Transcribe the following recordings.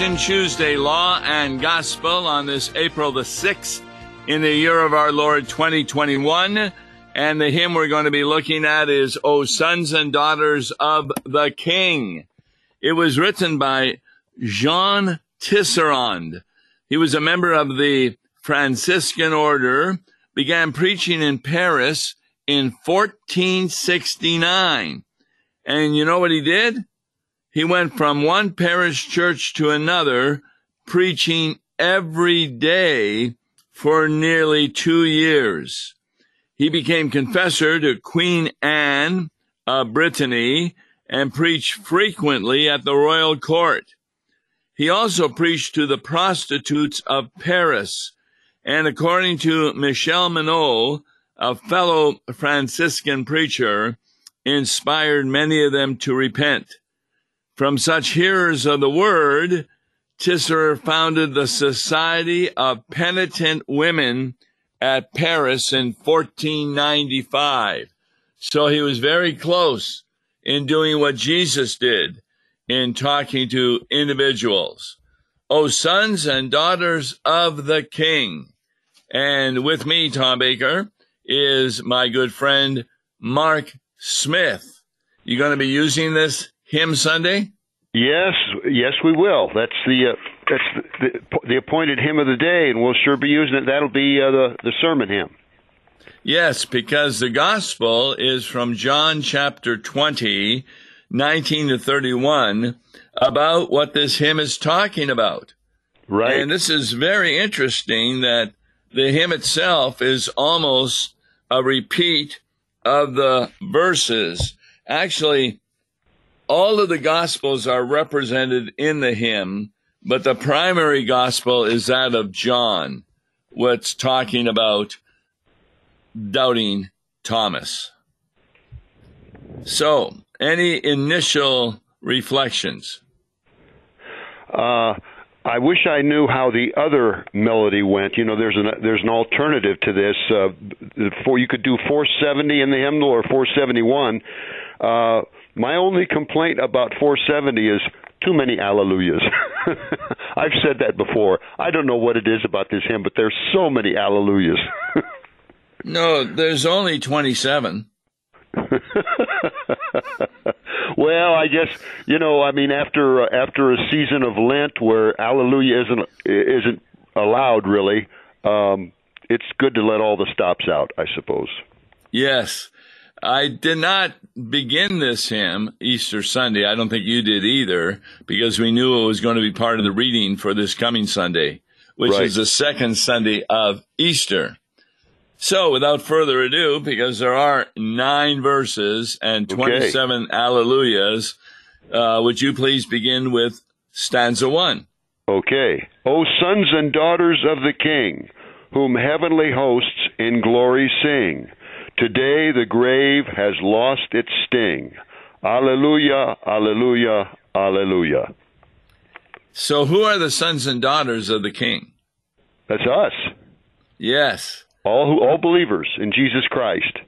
Rumination Tuesday, Law and Gospel on this April the 6th in the year of our Lord 2021. And the hymn we're going to be looking at is O Sons and Daughters of the King. It was written by Jean Tisserand. He was a member of the Franciscan order, began preaching in Paris in 1469. And you know what he did? He went from one parish church to another, preaching every day for nearly two years. He became confessor to Queen Anne of Brittany and preached frequently at the royal court. He also preached to the prostitutes of Paris, and according to Michel Menot, a fellow Franciscan preacher, inspired many of them to repent. From such hearers of the word, Tisser founded the Society of Penitent Women at Paris in 1495. So he was very close in doing what Jesus did in talking to individuals. O sons and daughters of the King. And with me, Tom Baker, is my good friend Mark Smith. You're going to be using this hymn Sunday? Yes, yes, we will. That's the uh, that's the, the, the, appointed hymn of the day, and we'll sure be using it. That'll be uh, the the sermon hymn. Yes, because the gospel is from John chapter 20, 19 to 31, about what this hymn is talking about. Right. And this is very interesting that the hymn itself is almost a repeat of the verses. Actually, all of the gospels are represented in the hymn, but the primary gospel is that of John, what's talking about doubting Thomas. So, any initial reflections? Uh, I wish I knew how the other melody went. You know, there's an there's an alternative to this. Uh, for you could do 470 in the hymnal or 471. Uh, my only complaint about 470 is too many alleluias. I've said that before. I don't know what it is about this hymn, but there's so many alleluias. no, there's only 27. well, I guess you know. I mean, after uh, after a season of Lent where Alleluia isn't isn't allowed, really, um, it's good to let all the stops out. I suppose. Yes, I did not begin this hymn Easter Sunday. I don't think you did either, because we knew it was going to be part of the reading for this coming Sunday, which right. is the second Sunday of Easter. So, without further ado, because there are nine verses and 27 okay. alleluias, uh, would you please begin with stanza one? Okay. O sons and daughters of the King, whom heavenly hosts in glory sing. Today the grave has lost its sting. Alleluia, alleluia, alleluia. So, who are the sons and daughters of the King? That's us. Yes. All who, all believers in Jesus Christ.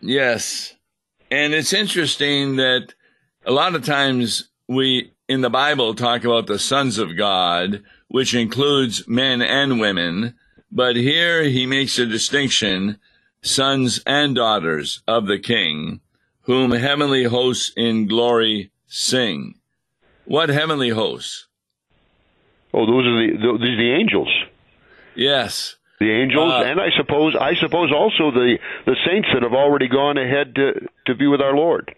Yes. And it's interesting that a lot of times we in the Bible talk about the sons of God, which includes men and women, but here he makes a distinction sons and daughters of the King, whom heavenly hosts in glory sing. What heavenly hosts? Oh, those are the those are the angels. Yes. The angels, uh, and I suppose I suppose also the the saints that have already gone ahead to to be with our Lord.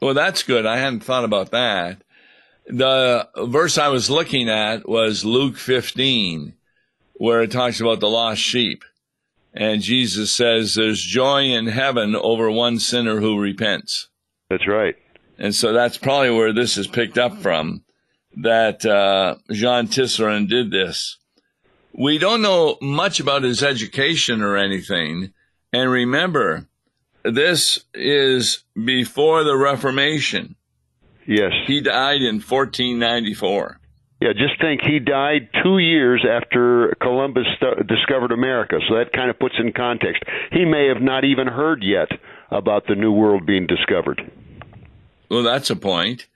Well, that's good. I hadn't thought about that. The verse I was looking at was Luke 15, where it talks about the lost sheep. And Jesus says there's joy in heaven over one sinner who repents. That's right. And so that's probably where this is picked up from, that uh, Jean Tisserand did this. We don't know much about his education or anything. And remember, this is before the Reformation. Yes. He died in 1494. Yeah, just think he died two years after Columbus st- discovered America, so that kind of puts in context. He may have not even heard yet about the New World being discovered. Well, that's a point.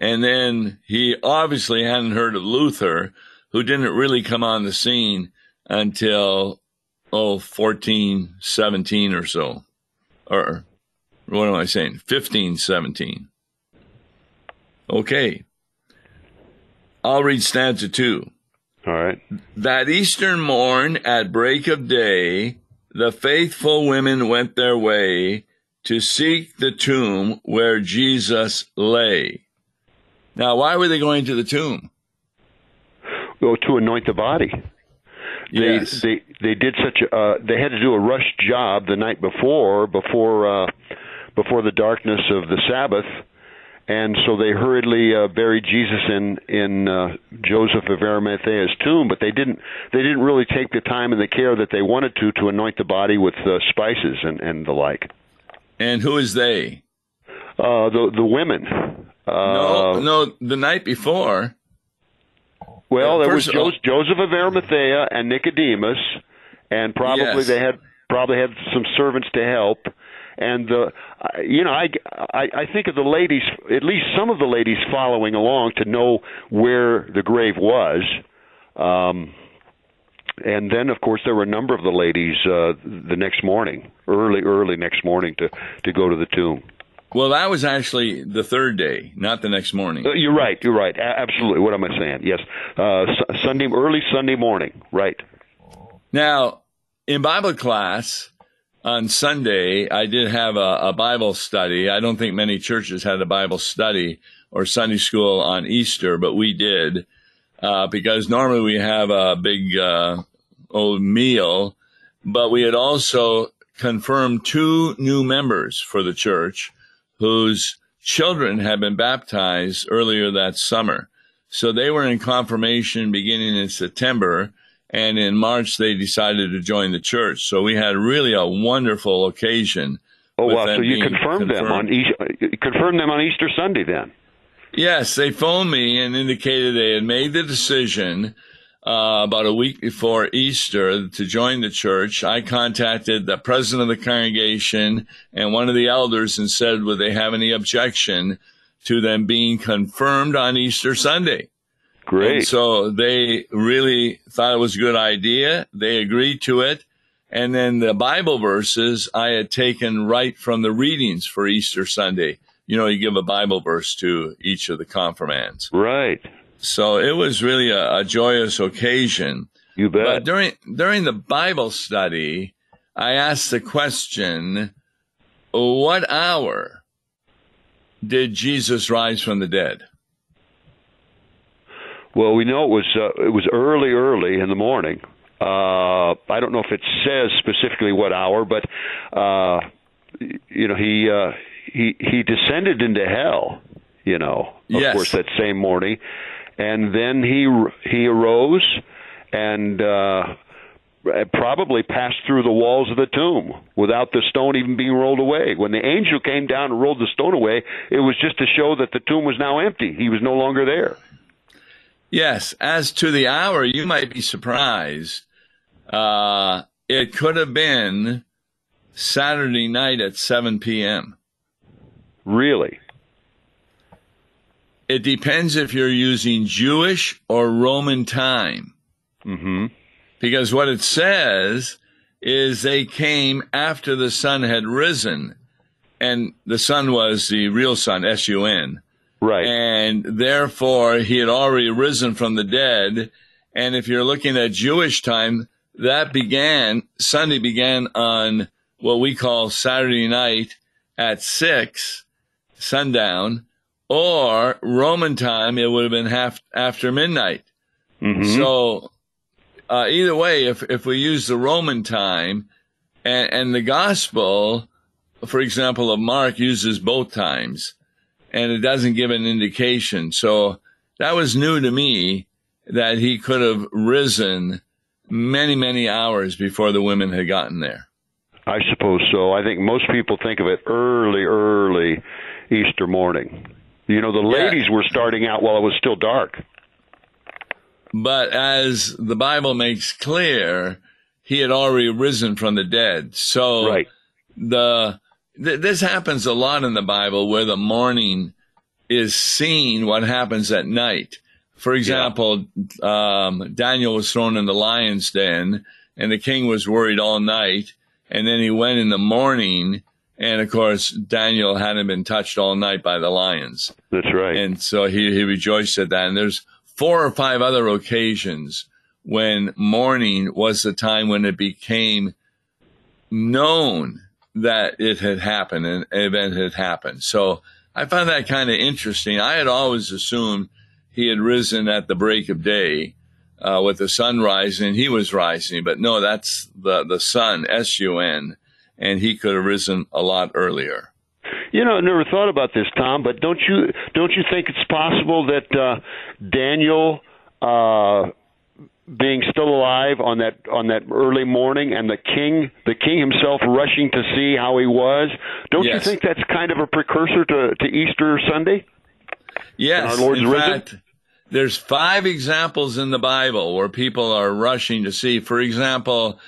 And then he obviously hadn't heard of Luther, who didn't really come on the scene until, oh, 14, 17 or so. Or what am I saying? 15, 17. Okay. I'll read stanza two. All right. That eastern morn at break of day, the faithful women went their way to seek the tomb where Jesus lay. Now, why were they going to the tomb? Go to anoint the body. They, Yes. they they did such a uh, they had to do a rush job the night before before uh, before the darkness of the Sabbath, and so they hurriedly uh, buried Jesus in in uh, Joseph of Arimathea's tomb. But they didn't they didn't really take the time and the care that they wanted to to anoint the body with uh, spices and and the like. And who is they? Uh, the the women. Uh, no, no, the night before. Well, there was all- Joseph of Arimathea and Nicodemus, and probably Yes. they had probably had some servants to help. And the, I- you know, I, I I think of the ladies, at least some of the ladies following along to know where the grave was. Um, and then, of course, there were a number of the ladies uh, the next morning, early, early next morning, to to go to the tomb. Well, that was actually the third day, not the next morning. Uh, You're right. You're right. A- absolutely. What am I saying? Yes, uh, Su- Sunday, early Sunday morning. Right. Now, in Bible class on Sunday, I did have a, a Bible study. I don't think many churches had a Bible study or Sunday school on Easter, but we did uh, because normally we have a big uh, old meal, but we had also confirmed two new members for the church whose children had been baptized earlier that summer. So they were in confirmation beginning in September, and in March they decided to join the church. So we had really a wonderful occasion. Oh wow! So you being confirmed them on confirmed. Easter, confirmed them on Easter Sunday then. Yes, they phoned me and indicated they had made the decision uh, about a week before Easter to join the church. I contacted the president of the congregation and one of the elders and said, would they have any objection to them being confirmed on Easter Sunday? Great. And so they really thought it was a good idea. They agreed to it. And then the Bible verses I had taken right from the readings for Easter Sunday. You know, you give a Bible verse to each of the confirmands. right. So it was really a, a joyous occasion. You bet. But during during the Bible study, I asked the question, what hour did Jesus rise from the dead? Well, we know it was uh, it was early, early in the morning. Uh, I don't know if it says specifically what hour, but uh, you know he uh, he he descended into hell. You know, of Yes. course, that same morning, and then he he arose and. Uh, probably passed through the walls of the tomb without the stone even being rolled away. When the angel came down and rolled the stone away, it was just to show that the tomb was now empty. He was no longer there. Yes, as to the hour, you might be surprised. Uh, it could have been Saturday night at 7 p.m. Really? It depends if you're using Jewish or Roman time. Mm-hmm. Because what it says is they came after the sun had risen. And the sun was the real sun, S U N. Right. and therefore he had already risen from the dead. And if you're looking at Jewish time, that began, Sunday began on what we call Saturday night at six, sundown, or Roman time, it would have been half after midnight. Mhm. So, uh, either way, if, if we use the Roman time and, and the gospel, for example, of Mark uses both times and it doesn't give an indication. So that was new to me that he could have risen many, many hours before the women had gotten there. I suppose so. I think most people think of it early, early Easter morning. You know, the Yeah. ladies were starting out while it was still dark. But as the Bible makes clear, he had already risen from the dead. So Right. the th- this happens a lot in the Bible where the morning is seeing what happens at night. For example, yeah. um, Daniel was thrown in the lion's den, and the king was worried all night. And then he went in the morning, and of course, Daniel hadn't been touched all night by the lions. That's right. And so he, he rejoiced at that. And there's four or five other occasions when morning was the time when it became known that it had happened, an event had happened. So I found that kind of interesting. I had always assumed he had risen at the break of day uh, with the sun rising. He was rising, but no, that's the the sun, S U N, and he could have risen a lot earlier. You know, I never thought about this, Tom. But don't you don't you think it's possible that uh, Daniel uh, being still alive on that on that early morning and the king the king himself rushing to see how he was don't yes. you think that's kind of a precursor to, to easter sunday yes our lord's in risen? fact there's five examples in the bible where people are rushing to see for example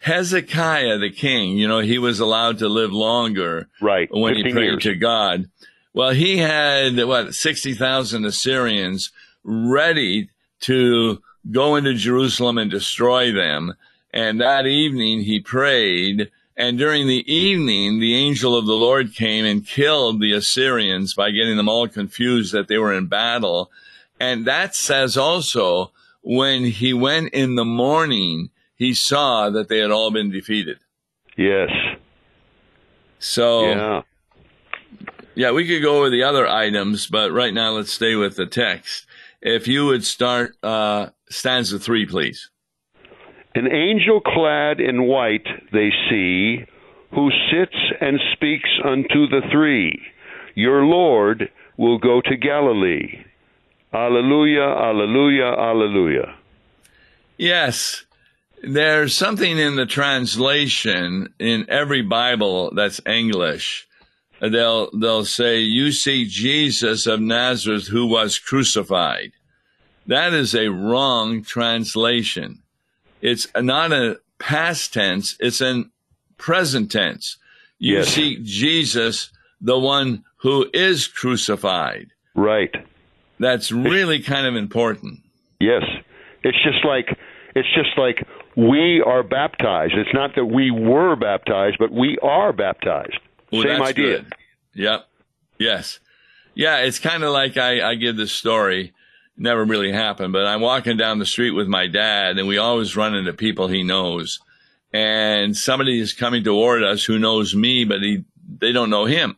hezekiah the king you know he was allowed to live longer right when he prayed years. to god well he had what 60,000 assyrians ready to go into Jerusalem and destroy them. And that evening he prayed. And during the evening, the angel of the Lord came and killed the Assyrians by getting them all confused that they were in battle. And that says also when he went in the morning, he saw that they had all been defeated. Yes. So, yeah. Yeah, we could go over the other items, but right now let's stay with the text. If you would start uh, stanza three, please. An angel clad in white they see, who sits and speaks unto the three. Your Lord will go to Galilee. Alleluia, alleluia, alleluia. Yes, there's something in the translation in every Bible that's English. They'll they'll say, "You see Jesus of Nazareth who was crucified." That is a wrong translation. It's not a past tense, it's in present tense. You yes. see Jesus, the one who is crucified. Right. That's really kind of important. Yes. It's just like it's just like we are baptized. It's not that we were baptized, but we are baptized. Well, Same idea. Good. Yep. Yes. Yeah, it's kind of like I, I give this story never really happened. But I'm walking down the street with my dad, and we always run into people he knows. And somebody is coming toward us who knows me, but he they don't know him.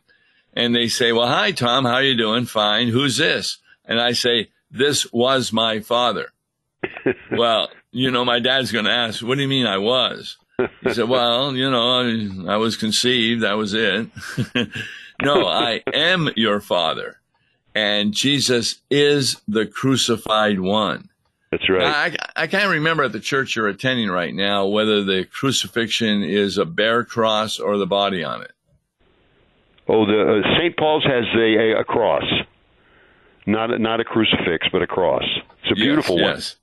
And they say, "Well, hi Tom, how are you doing? Fine. Who's this?" And I say, "This was my father." well, you know, my dad's going to ask, "What do you mean I was?" He said, "Well, you know, I, I was conceived. That was it." no, I am your father and Jesus is the crucified one. That's right. I, I can't remember at the church you're attending right now whether the crucifixion is a bare cross or the body on it. Oh, the uh, St. Paul's has a, a, a, cross, not a, not a crucifix, but a cross. It's a beautiful yes, one. Yes.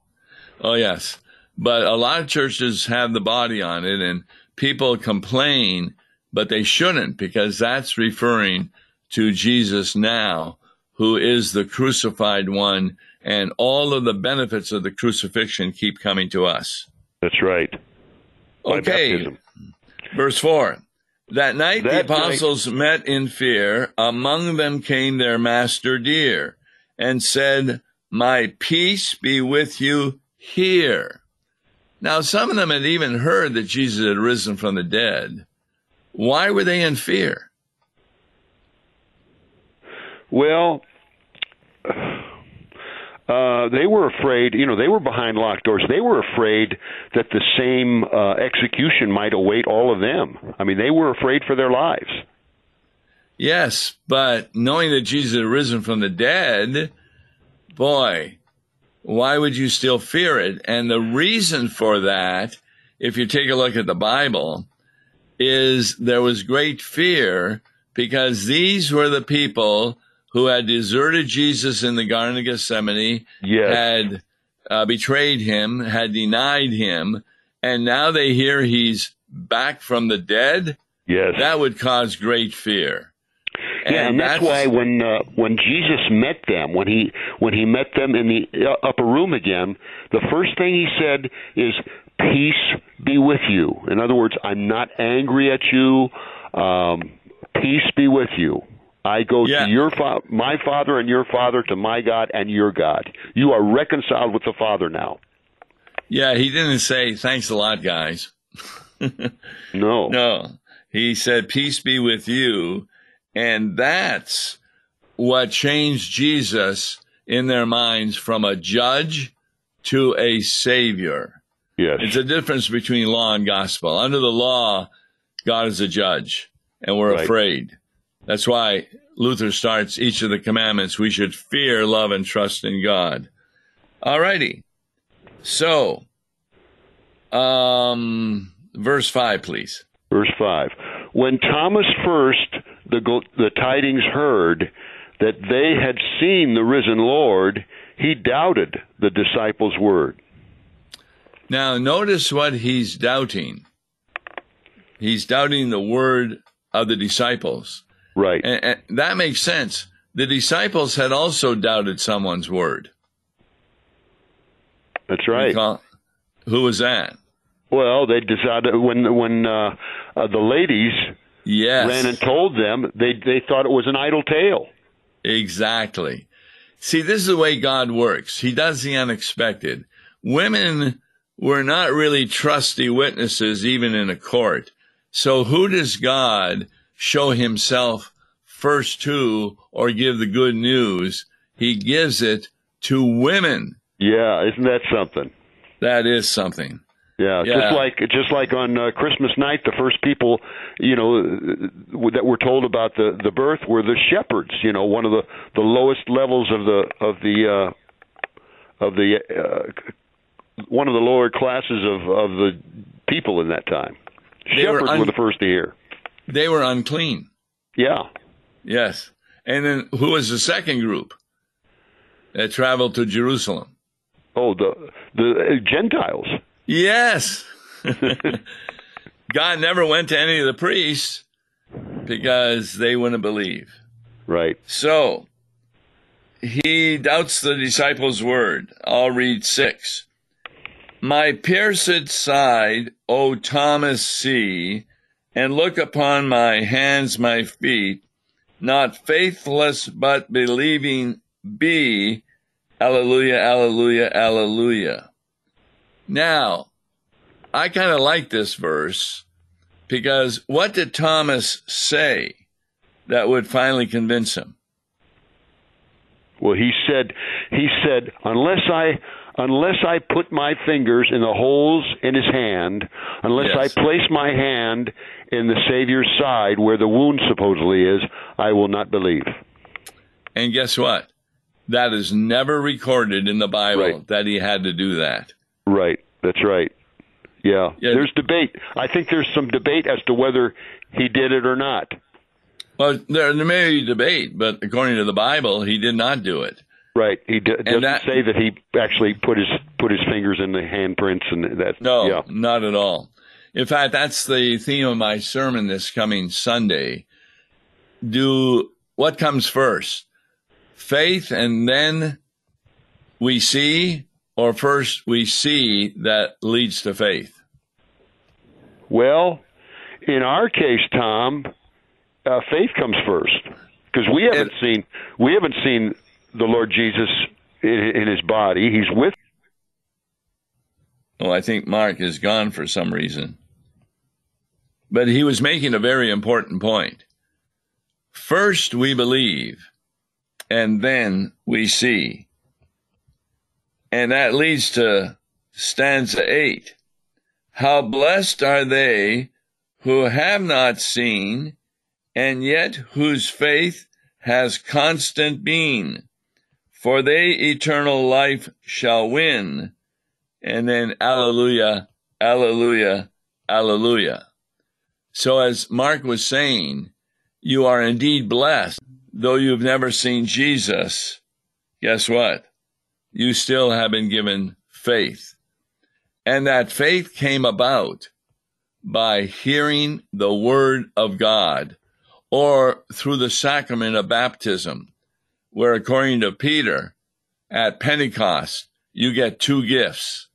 Oh, yes. But a lot of churches have the body on it, and people complain, but they shouldn't because that's referring to Jesus now who is the crucified one, and all of the benefits of the crucifixion keep coming to us. That's right. By okay. Baptism. Verse 4. That night that the apostles night. met in fear. Among them came their master dear and said, My peace be with you here. Now, some of them had even heard that Jesus had risen from the dead. Why were they in fear? Well, uh, they were afraid, you know, they were behind locked doors. They were afraid that the same uh, execution might await all of them. I mean, they were afraid for their lives. Yes, but knowing that Jesus had risen from the dead, boy, why would you still fear it? And the reason for that, if you take a look at the Bible, is there was great fear because these were the people who had deserted Jesus in the Garden of Gethsemane, yes. had uh, betrayed him, had denied him, and now they hear he's back from the dead. Yes. That would cause great fear. And yeah, and that's, that's why when uh, when Jesus met them, when he when he met them in the uh, upper room again, the first thing he said is, "Peace be with you." In other words, I'm not angry at you. Um, peace be with you. I go yeah. to your fa- my father and your father to my God and your God. You are reconciled with the Father now. Yeah, he didn't say thanks a lot, guys. no. No. He said peace be with you, and that's what changed Jesus in their minds from a judge to a savior. Yes. It's a difference between law and gospel. Under the law, God is a judge, and we're right. afraid. That's why Luther starts each of the commandments. We should fear, love, and trust in God. All righty. So, um, verse 5, please. Verse 5. When Thomas first the, the tidings heard that they had seen the risen Lord, he doubted the disciples' word. Now, notice what he's doubting. He's doubting the word of the disciples. Right. And, and that makes sense. The disciples had also doubted someone's word. That's right. who was that? Well, they decided when when uh, uh, the ladies yes. ran and told them, they they thought it was an idle tale. Exactly. See, this is the way God works. He does the unexpected. Women were not really trusty witnesses, even in a court. So who does God show himself first to or give the good news? He gives it to women. Yeah, isn't that something? That is something. Yeah, yeah, just like just like on uh, Christmas night, the first people, you know, that were told about the the birth were the shepherds. You know, one of the the lowest levels of the of the uh, of the uh, one of the lower classes of of the people in that time. They shepherds were, un- were the first to hear. They were unclean. Yeah. Yes, and then who was the second group that traveled to Jerusalem? Oh, the the uh, Gentiles. Yes. God never went to any of the priests because they wouldn't believe. Right. So he doubts the disciples' word. I'll read six. My pierced side, O Thomas, see, and look upon my hands, my feet, not faithless, but believing be. Alleluia, alleluia, alleluia. Now, I kind of like this verse because what did Thomas say that would finally convince him? Well, he said, he said, unless I, unless I put my fingers in the holes in his hand, unless yes. I place my hand in the Savior's side where the wound supposedly is, I will not believe. And guess what? That is never recorded in the Bible right. that he had to do that. Right. That's right. Yeah. yeah. There's debate. I think there's some debate as to whether he did it or not. Well, there, there may be debate, but according to the Bible, he did not do it. Right. He d- doesn't that, say that he actually put his put his fingers in the handprints and that. No, yeah. not at all. In fact, that's the theme of my sermon this coming Sunday. Do what comes first? Faith and then we see or first we see that leads to faith? Well, in our case, Tom, uh, faith comes first because we haven't it, seen we haven't seen the Lord Jesus in, in his body. He's with. Well, I think Mark is gone for some reason, but he was making a very important point. First, we believe, and then we see. And that leads to stanza eight. How blessed are they who have not seen, and yet whose faith has constant been, for they eternal life shall win. And then Alleluia, Alleluia, Alleluia. So as Mark was saying, you are indeed blessed, though you've never seen Jesus. Guess what? you still have been given faith. And that faith came about by hearing the word of God or through the sacrament of baptism, where according to Peter, at Pentecost, you get two gifts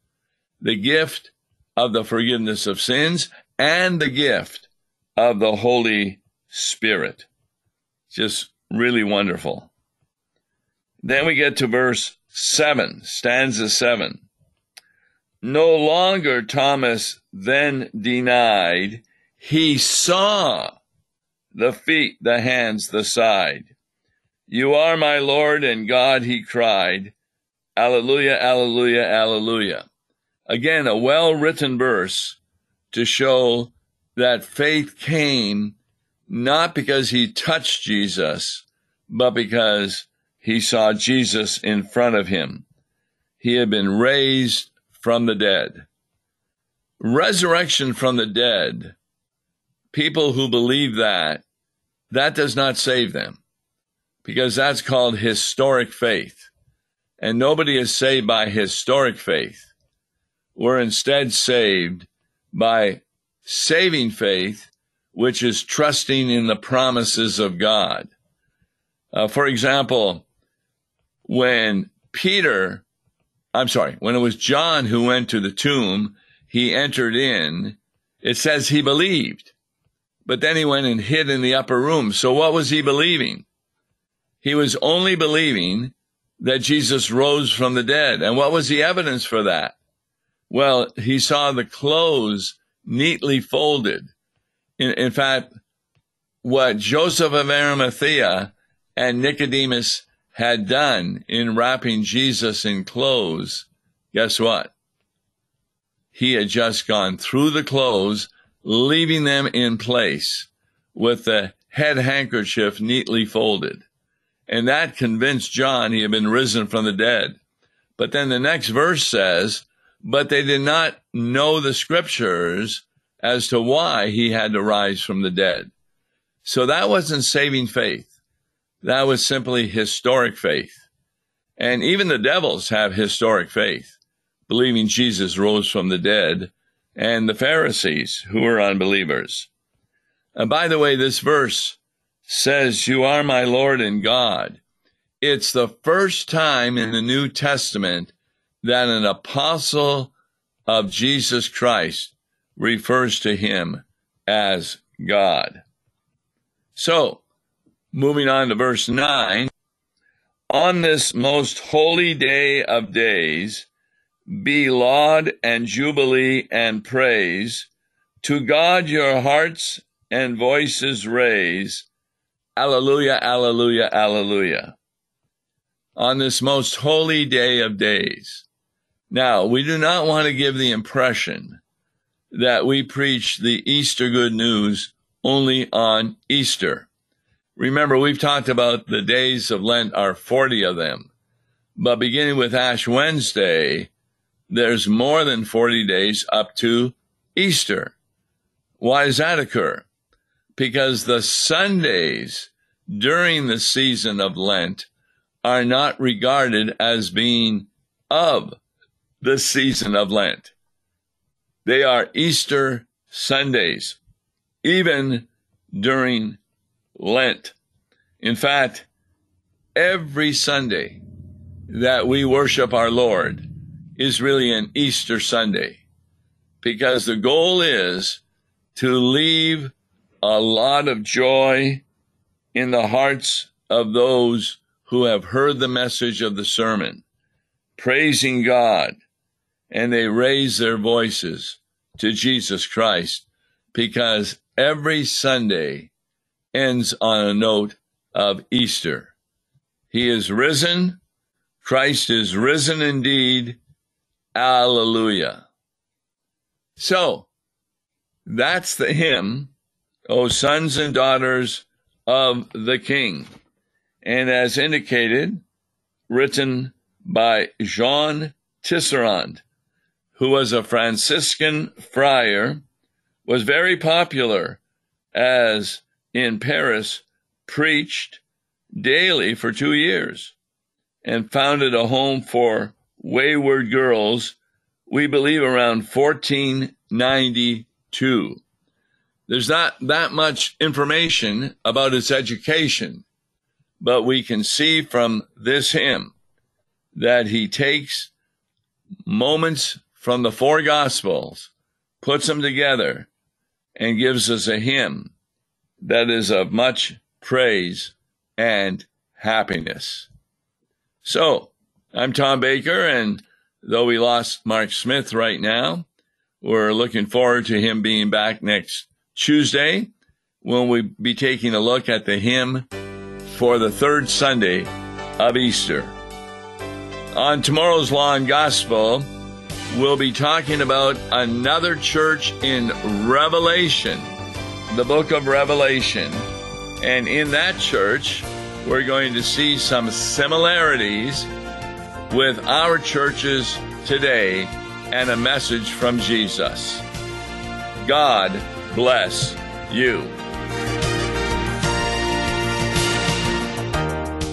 the gift of the forgiveness of sins and the gift of the Holy Spirit. Just really wonderful. Then we get to verse 7, stanza 7. No longer Thomas then denied, he saw the feet, the hands, the side. You are my Lord and God, he cried. Alleluia, alleluia, alleluia. Again, a well written verse to show that faith came not because he touched Jesus, but because he saw Jesus in front of him. He had been raised from the dead. Resurrection from the dead, people who believe that, that does not save them because that's called historic faith. And nobody is saved by historic faith. We're instead saved by saving faith, which is trusting in the promises of God. Uh, for example, when Peter, I'm sorry, when it was John who went to the tomb, he entered in. It says he believed, but then he went and hid in the upper room. So what was he believing? He was only believing that Jesus rose from the dead. And what was the evidence for that? Well, he saw the clothes neatly folded. In, in fact, what Joseph of Arimathea and Nicodemus had done in wrapping Jesus in clothes, guess what? He had just gone through the clothes, leaving them in place with the head handkerchief neatly folded. And that convinced John he had been risen from the dead. But then the next verse says, but they did not know the scriptures as to why he had to rise from the dead. So that wasn't saving faith. That was simply historic faith. And even the devils have historic faith, believing Jesus rose from the dead, and the Pharisees, who were unbelievers. And by the way, this verse says, You are my Lord and God. It's the first time in the New Testament that an apostle of Jesus Christ refers to him as God. So, moving on to verse 9, on this most holy day of days, be laud and jubilee and praise. To God your hearts and voices raise. Alleluia, alleluia, alleluia. On this most holy day of days. Now, we do not want to give the impression that we preach the Easter good news only on Easter. Remember, we've talked about the days of Lent are 40 of them, but beginning with Ash Wednesday, there's more than 40 days up to Easter. Why does that occur? because the Sundays during the season of Lent are not regarded as being of the season of Lent. They are Easter Sundays, even during Lent. In fact, every Sunday that we worship our Lord is really an Easter Sunday because the goal is to leave a lot of joy in the hearts of those who have heard the message of the sermon, praising God, and they raise their voices to Jesus Christ because every Sunday ends on a note of Easter. He is risen. Christ is risen indeed. Alleluia. So that's the hymn O sons and daughters of the King. And as indicated, written by Jean Tisserand, who was a Franciscan friar, was very popular as in Paris preached daily for two years and founded a home for wayward girls, we believe around 1492. There's not that much information about his education, but we can see from this hymn that he takes moments from the four gospels, puts them together, and gives us a hymn that is of much praise and happiness. So, I'm Tom Baker, and though we lost Mark Smith right now, we're looking forward to him being back next Tuesday when we be taking a look at the hymn for the third Sunday of Easter. On tomorrow's Law and Gospel, we'll be talking about another church in Revelation, the book of Revelation. And in that church, we're going to see some similarities with our churches today and a message from Jesus. God bless you.